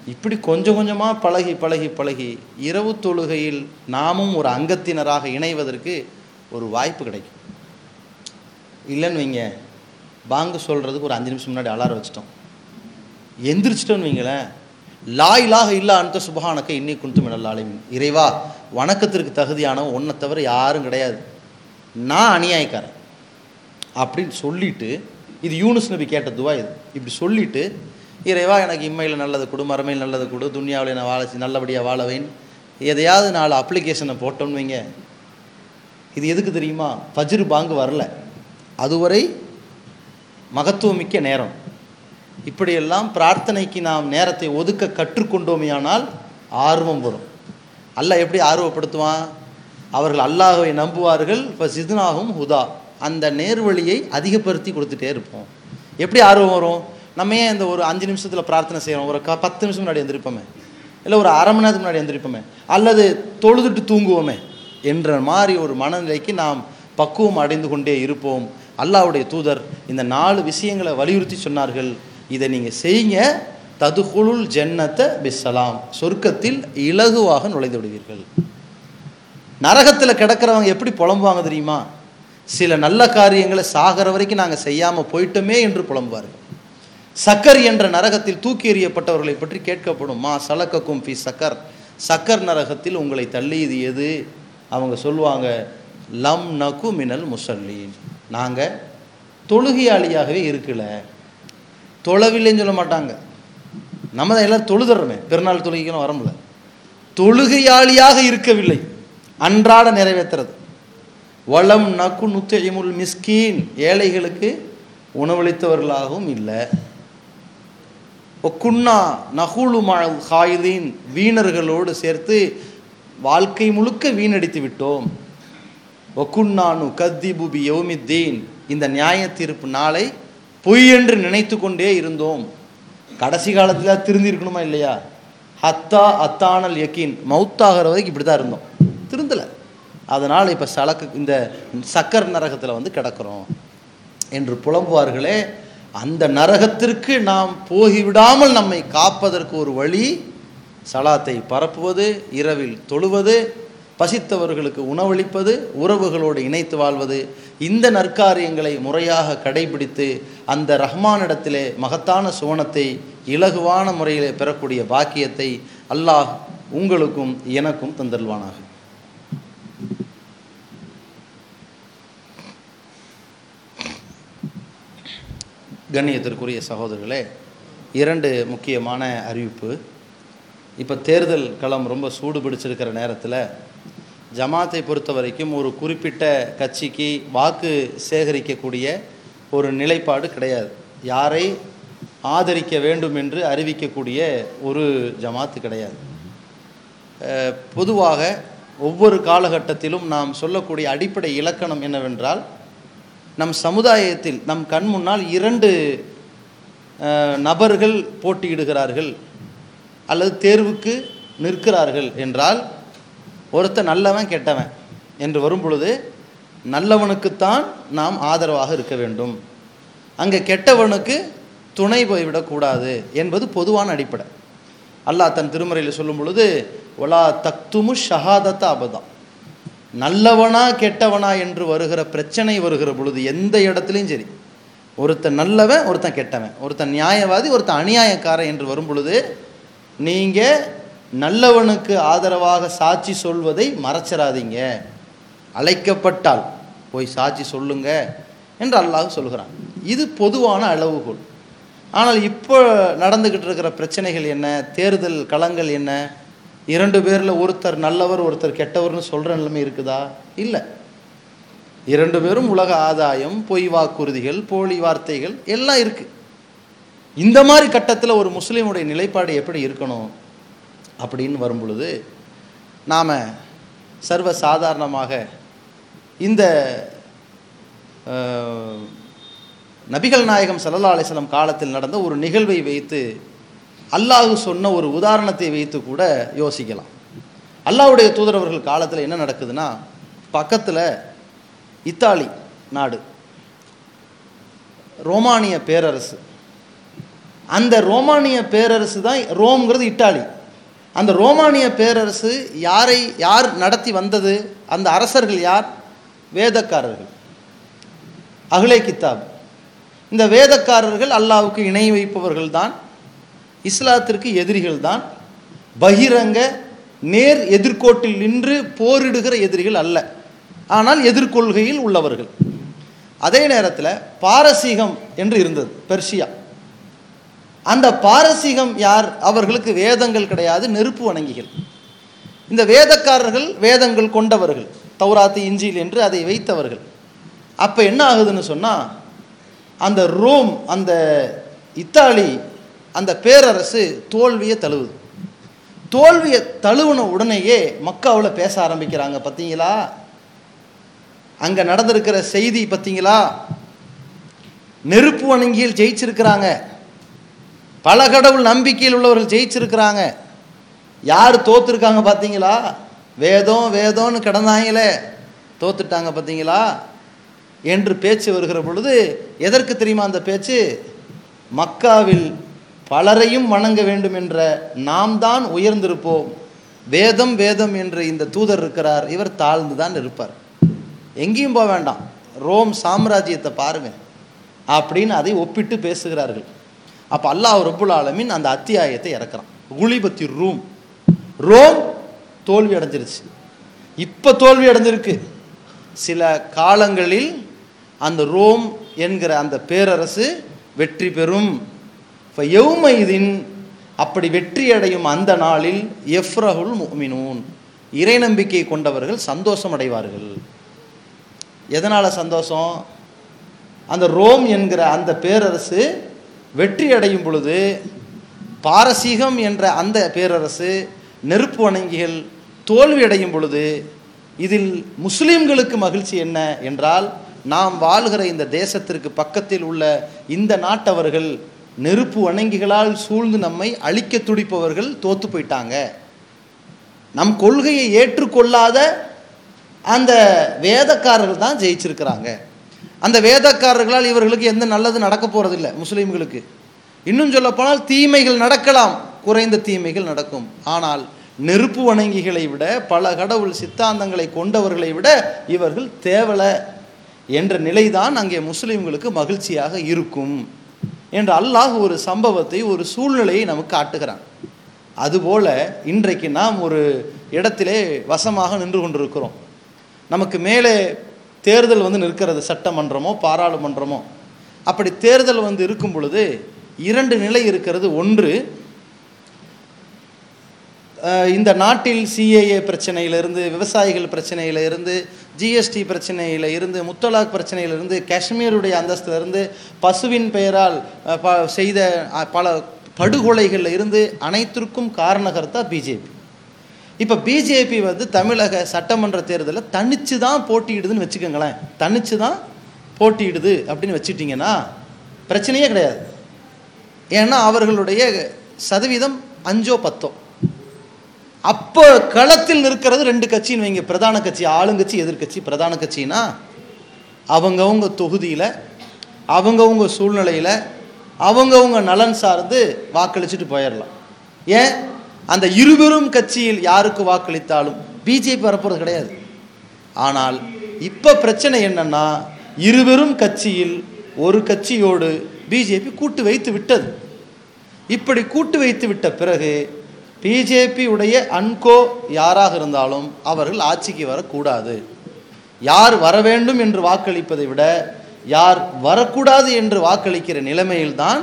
இப்படி கொஞ்சம் கொஞ்சமாக பழகி பழகி பழகி இரவு தொழுகையில் நாமும் ஒரு அங்கத்தினராக இணைவதற்கு ஒரு வாய்ப்பு கிடைக்கும். இல்லைன்னு வைங்க. பாங்கு சொல்கிறதுக்கு ஒரு அஞ்சு நிமிஷம் முன்னாடி அலாரம் வச்சிட்டோம். எந்திரிச்சிட்டோன்னு வைங்களேன். லாயிலாக இல்லா அந்த சுபஹானக்க இன்னி குந்து மினல்லாலையும் இறைவா வணக்கத்திற்கு தகுதியானவன் ஒன்றை தவிர யாரும் கிடையாது. நான் அநியாயக்காரன். அப்படின்னு சொல்லிட்டு இது யூனுஸ் நபி கேட்ட துவா இது. இப்படி சொல்லிட்டு இறைவா எனக்கு இம்மையில் நல்லது கொடு மறுமையில் நல்லது கொடு துன்யாவில் நான் வாழ நல்லபடியாக வாழவேன் எதையாவது நாலு அப்ளிகேஷனை போட்டோன்னு வைங்க. இது எதுக்கு தெரியுமா? ஃபஜ்ரு பாங்கு வரல. அதுவரை மகத்துவமிக்க நேரம். இப்படியெல்லாம் பிரார்த்தனைக்கு நாம் நேரத்தை ஒதுக்க கற்றுக்கொண்டோமேயானால் ஆர்வம் வரும். அல்லாஹ் எப்படி ஆர்வப்படுத்துவான்? அவர்கள் அல்லாஹை நம்புவார்கள். இப்போ சிதுனாகும் ஹுதா. அந்த நேர்வழியை அதிகப்படுத்தி கொடுத்துட்டே இருப்போம். எப்படி ஆர்வம் வரும்? நம்ம ஏன் இந்த ஒரு அஞ்சு நிமிஷத்தில் பிரார்த்தனை செய்கிறோம் ஒரு க பத்து நிமிஷம் முன்னாடி எந்திரிப்போமே? இல்லை ஒரு அரை மணி நேரத்துக்கு முன்னாடி எந்திரிப்போமே? அல்லது தொழுதுட்டு தூங்குவோமே? என்ற மாதிரி ஒரு மனநிலைக்கு நாம் பக்குவம் அடைந்து கொண்டே இருப்போம். அல்லாவுடைய தூதர் இந்த நாலு விஷயங்களை வலியுறுத்தி சொன்னார்கள். இதை நீங்கள் செய்யுங்க. ததுகுலுல் ஜன்னத்தை பிஸ்ஸலாம். சொர்க்கத்தில் இலகுவாக நுழைந்து விடுவீர்கள். நரகத்தில் கிடக்கிறவங்க எப்படி புலம்புவாங்க தெரியுமா? சில நல்ல காரியங்களை சாகிற வரைக்கும் நாங்கள் செய்யாமல் போயிட்டோமே என்று புலம்புவார்கள். சக்கர் என்ற நரகத்தில் தூக்கி எறியப்பட்டவர்களை பற்றி கேட்கப்படும். மா சலக்கக்கும் ஃபி சக்கர். சக்கர் நரகத்தில் உங்களை தள்ளியது எது? அவங்க சொல்லுவாங்க லம் நகு மினல் முசல்லீன். நாங்கள் தொழுகையாளியாகவே இருக்கல. தொழவில்லைன்னு சொல்ல மாட்டாங்க. நம்ம தான் எல்லாம் தொழுதுறோமே. பெருநாள் தொழுகைக்கெல்லாம் வரமுல தொழுகையாளியாக இருக்கவில்லை. அன்றாட நிறைவேற்றுறது. வளம் நக்கு நுத்தைமுல் மிஸ்கீன். ஏழைகளுக்கு உணவளித்தவர்களாகவும் இல்லை. ஒக்குன்னா நகுலு ஹாயிதீன். வீணர்களோடு சேர்த்து வாழ்க்கை முழுக்க வீணடித்து விட்டோம். ஒக்குன்னானு கத்திபு பி யௌமித்தீன். இந்த நியாய தீர்ப்பு நாளை பொய் என்று நினைத்து கொண்டே இருந்தோம். கடைசி காலத்தில் திருந்திருக்கணுமா இல்லையா? ஹத்தா அத்தானல் யக்கீன் மவுத்தாகிற வரைக்கும் இப்படி தான் இருந்தோம். திருந்தலை. அதனால் இப்போ சலக்கு இந்த சக்கர் நரகத்தில் வந்து கிடக்கிறோம். என்று புலம்புவார்களே அந்த நரகத்திற்கு நாம் போகிவிடாமல் நம்மை காப்பதற்கு ஒரு வழி சலாத்தை பரப்புவது இரவில் தொழுவது பசித்தவர்களுக்கு உணவளிப்பது உறவுகளோடு இணைத்து வாழ்வது இந்த நற்காரியங்களை முறையாக கடைபிடித்து அந்த ரஹ்மானிடத்திலே மகத்தான சுவனத்தை இலகுவான முறையிலே பெறக்கூடிய பாக்கியத்தை அல்லாஹ் உங்களுக்கும் எனக்கும் தந்தல்வானாக கண்ணியத்திற்குரிய சகோதரர்களே இரண்டு முக்கியமான அறிவிப்பு. இப்போ தேர்தல் களம் ரொம்ப சூடு பிடிச்சிருக்கிற நேரத்தில் ஜமாத்தை பொறுத்த வரைக்கும் ஒரு குறிப்பிட்ட கட்சிக்கு வாக்கு சேகரிக்கக்கூடிய ஒரு நிலைப்பாடு கிடையாது. யாரை ஆதரிக்க வேண்டும் என்று அறிவிக்கக்கூடிய ஒரு ஜமாத்து கிடையாது. பொதுவாக ஒவ்வொரு காலகட்டத்திலும் நாம் சொல்லக்கூடிய அடிப்படை இலக்கணம் என்னவென்றால் நம் சமுதாயத்தில் நம் கண் முன்னால் இரண்டு நபர்கள் போட்டியிடுகிறார்கள் அல்லது தேர்வுக்கு நிற்கிறார்கள் என்றால் ஒருத்தன் நல்லவன் கெட்டவன் என்று வரும் பொழுது நல்லவனுக்குத்தான் நாம் ஆதரவாக இருக்க வேண்டும். அங்கே கெட்டவனுக்கு துணை போய்விடக்கூடாது என்பது பொதுவான அடிப்படை. அல்லாஹ் தன் திருமறையில் சொல்லும் பொழுது ஒலா தக்துமு ஷஹாதத்த அபதம் நல்லவனா கெட்டவனா என்று வருகிற பிரச்சனை வருகிற பொழுது எந்த இடத்துலையும் சரி. ஒருத்தன் நல்லவன் ஒருத்தன் கெட்டவன். ஒருத்தன் நியாயவாதி ஒருத்தன் அநியாயக்காரன் என்று வரும் பொழுது நீங்கள் நல்லவனுக்கு ஆதரவாக சாட்சி சொல்வதை மறைச்சிடாதீங்க அழைக்கப்பட்டால் போய் சாட்சி சொல்லுங்க என்று அல்லாஹ் சொல்கிறான். இது பொதுவான அளவுகோல். ஆனால் இப்போ நடந்துக்கிட்டு இருக்கிற பிரச்சனைகள் என்ன? தேர்தல் களங்கள் என்ன? இரண்டு பேரில் ஒருத்தர் நல்லவர் ஒருத்தர் கெட்டவர்னு சொல்கிற நிலைமை இருக்குதா? இல்லை. இரண்டு பேரும் உலக ஆதாயம் பொய் வாக்குறுதிகள் போலி வார்த்தைகள் எல்லாம் இருக்குது இந்த மாதிரி கட்டத்தில் ஒரு முஸ்லீமுடைய நிலைப்பாடு எப்படி இருக்கணும்? அப்படின்னு வரும்பொழுது நாம் சர்வ சாதாரணமாக இந்த நபிகள் நாயகம் சல்லா அலைஹி காலத்தில் நடந்த ஒரு நிகழ்வை வைத்து அல்லாஹ் சொன்ன ஒரு உதாரணத்தை வைத்து கூட யோசிக்கலாம். அல்லாஹ்வுடைய தூதரவர்கள் காலத்தில் என்ன நடக்குதுன்னா பக்கத்தில் இத்தாலி நாடு ரோமானிய பேரரசு. அந்த ரோமானிய பேரரசு தான் ரோம்ங்கிறது இட்டாலி அந்த ரோமானிய பேரரசு யாரை யார் நடத்தி வந்தது? அந்த அரசர்கள் யார்? வேதக்காரர்கள். அகலே கித்தாப். இந்த வேதக்காரர்கள் அல்லாவுக்கு இணை வைப்பவர்கள் தான் இஸ்லாத்திற்கு எதிரிகள் தான் பகிரங்க நேர் எதிர்கோட்டில் நின்று போரிடுகிற எதிரிகள் அல்ல. ஆனால் எதிர்கொள்கையில் உள்ளவர்கள். அதே நேரத்தில் பாரசீகம் என்று இருந்தது பெர்ஷியா. அந்த பாரசீகம் யார்? அவர்களுக்கு வேதங்கள் கிடையாது நெருப்பு வணங்கிகள் இந்த வேதக்காரர்கள் வேதங்கள் கொண்டவர்கள். தௌராத்து இஞ்சில் என்று அதை வைத்தவர்கள். அப்போ என்ன ஆகுதுன்னு சொன்னால் அந்த ரோம் அந்த இத்தாலி அந்த பேரரசு தோல்வியை தழுவுது. தோல்வியை தழுவின உடனேயே மக்காவில் பேச ஆரம்பிக்கிறாங்க பார்த்தீங்களா அங்கே நடந்திருக்கிற செய்தி பார்த்தீங்களா நெருப்பு வணங்கியில் ஜெயிச்சிருக்கிறாங்க. பல கடவுள் நம்பிக்கையில் உள்ளவர்கள் ஜெயிச்சிருக்கிறாங்க. யார் தோத்துருக்காங்க பார்த்தீங்களா வேதம் வேதம்னு கிடந்தாங்களே. தோத்துட்டாங்க பார்த்தீங்களா என்று பேச்சு வருகிற பொழுது எதற்கு தெரியுமா அந்த பேச்சு? மக்காவில் பலரையும் வணங்க வேண்டும் என்ற நாம் தான் உயர்ந்திருப்போம். வேதம் வேதம் என்று இந்த தூதர் இருக்கிறார். இவர் தாழ்ந்து தான் இருப்பார். எங்கேயும் போக வேண்டாம். ரோம் சாம்ராஜ்யத்தை பாருங்க. அப்படின்னு அதை ஒப்பிட்டு பேசுகிறார்கள். அப்போ அல்லாஹ் ரபுல் ஆலமின் அந்த அத்தியாயத்தை இறக்குறான். குலிபத்தி ரூம். ரோம் தோல்வி அடைஞ்சிருச்சு. இப்போ தோல்வி அடைஞ்சிருக்கு. சில காலங்களில் அந்த ரோம் என்கிற அந்த பேரரசு வெற்றி பெறும். இப்போ எவ்மைதின் அப்படி வெற்றி அடையும் அந்த நாளில் எஃப்ரஹுல் முமினூன் இறை நம்பிக்கை கொண்டவர்கள் சந்தோஷம் அடைவார்கள் எதனால் சந்தோஷம்? அந்த ரோம் என்கிற அந்த பேரரசு வெற்றி அடையும் பொழுது பாரசீகம் என்ற அந்த பேரரசு நெருப்பு வணங்கிகள் தோல்வி அடையும் பொழுது இதில் முஸ்லீம்களுக்கு மகிழ்ச்சி என்ன என்றால் நாம் வாழ்கிற இந்த தேசத்திற்கு பக்கத்தில் உள்ள இந்த நாட்டவர்கள் நெருப்பு வணங்கிகளால் சூழ்ந்து நம்மை அழிக்க துடிப்பவர்கள் தோத்து போயிட்டாங்க. நம் கொள்கையை ஏற்றுக்கொள்ளாத அந்த வேதக்காரர்கள் தான் ஜெயிச்சிருக்கிறாங்க. அந்த வேதக்காரர்களால் இவர்களுக்கு எந்த நல்லது நடக்க போறதில்லை முஸ்லீம்களுக்கு. இன்னும் சொல்லப்போனால் தீமைகள் நடக்கலாம் குறைந்த தீமைகள் நடக்கும். ஆனால் நெருப்பு வணங்கிகளை விட பல கடவுள் சித்தாந்தங்களை கொண்டவர்களை விட இவர்கள் தேவலை என்ற நிலைதான் அங்கே முஸ்லீம்களுக்கு மகிழ்ச்சியாக இருக்கும் என்று அல்லாஹ் ஒரு சம்பவத்தை ஒரு சூழ்நிலையை நமக்கு காட்டுகிறான். அதுபோல இன்றைக்கு நாம் ஒரு இடத்திலே வசமாக நின்று கொண்டிருக்கிறோம். நமக்கு மேலே தேர்தல் வந்து நிற்கிறது சட்டமன்றமோ பாராளுமன்றமோ. அப்படி தேர்தல் வந்து இருக்கும் பொழுது இரண்டு நிலை இருக்கிறது. ஒன்று இந்த நாட்டில் சிஏஏ பிரச்சனையிலிருந்து விவசாயிகள் பிரச்சனையிலிருந்து ஜிஎஸ்டி பிரச்சனையில இருந்து முத்தலாக் பிரச்சனையிலிருந்து காஷ்மீருடைய அந்தஸ்திலிருந்து பசுவின் பெயரால் ப- செய்த பல படுகொலைகளில் இருந்து அனைத்திற்கும் காரணகர்த்தா பிஜேபி இப்போ பிஜேபி வந்து தமிழக சட்டமன்ற தேர்தலில் தனிச்சு தான் போட்டியிடுதுன்னு வச்சுக்கோங்களேன். தனிச்சு தான் போட்டியிடுது அப்படின்னு வச்சுட்டிங்கன்னா பிரச்சனையே கிடையாது. ஏன்னா அவர்களுடைய சதவீதம் அஞ்சோ பத்தோ. அப்போ களத்தில் நிற்கிறது ரெண்டு கட்சின்னு வைங்க. பிரதான கட்சி ஆளுங்கட்சி எதிர்க்கட்சி பிரதான கட்சினா அவங்கவுங்க தொகுதியில் அவங்கவுங்க சூழ்நிலையில் அவங்கவுங்க நலன் சார்ந்து வாக்களிச்சுட்டு போயிடலாம். ஏன்? அந்த இருபெரும் கட்சியில் யாருக்கு வாக்களித்தாலும் பிஜேபி வரப்போறது கிடையாது. ஆனால் இப்போ பிரச்சனை என்னன்னா இருவரும் கட்சியில் ஒரு கட்சியோடு பிஜேபி கூட்டு வைத்து விட்டது. இப்படி கூட்டு வைத்து விட்ட பிறகு பிஜேபி உடைய அன்கோ யாராக இருந்தாலும் அவர்கள் ஆட்சிக்கு வரக்கூடாது. யார் வர வேண்டும் என்று வாக்களிப்பதை விட யார் வரக்கூடாது என்று வாக்களிக்கிற நிலைமையில்தான்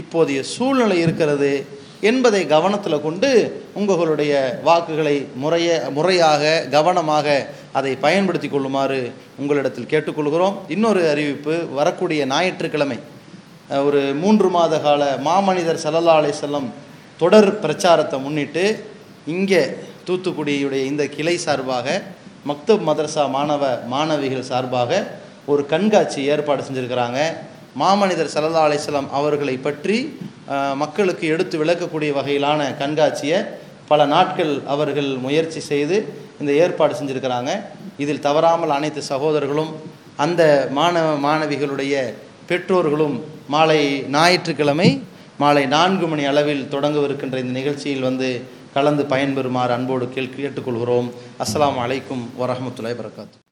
இப்போதைய சூழ்நிலை இருக்கிறது. என்பதை கவனத்தில் கொண்டு உங்களுடைய வாக்குகளை முறைய முறையாக கவனமாக அதை பயன்படுத்தி கொள்ளுமாறு உங்களிடத்தில் கேட்டுக்கொள்கிறோம். இன்னொரு அறிவிப்பு வரக்கூடிய ஞாயிற்றுக்கிழமை ஒரு மூன்று மாத கால மாமனிதர் சல்லல்லா செல்லம் தொடர் பிரச்சாரத்தை முன்னிட்டு இங்கே தூத்துக்குடியுடைய இந்த கிளை சார்பாக மக்தப் மதரசா மாணவ மாணவிகள் சார்பாக ஒரு கண்காட்சி ஏற்பாடு செஞ்சுருக்கிறாங்க. மாமனிதர் சல்லா அலிஸ்லாம் அவர்களை பற்றி மக்களுக்கு எடுத்து விளக்கக்கூடிய வகையிலான கண்காட்சியை பல நாட்கள் அவர்கள் முயற்சி செய்து இந்த ஏற்பாடு செஞ்சுருக்கிறாங்க. இதில் தவறாமல் அனைத்து சகோதரர்களும் அந்த மாணவ மாணவிகளுடைய பெற்றோர்களும் மாலை ஞாயிற்றுக்கிழமை மாலை நான்கு மணி அளவில் தொடங்கவிருக்கின்ற இந்த நிகழ்ச்சியில் வந்து கலந்து பயன்பெறுமாறு அன்போடு கேள் கேட்டுக்கொள்கிறோம். அஸ்லாம் அலைக்கும் வரஹ்மத்துல்லாஹி வரகாத்து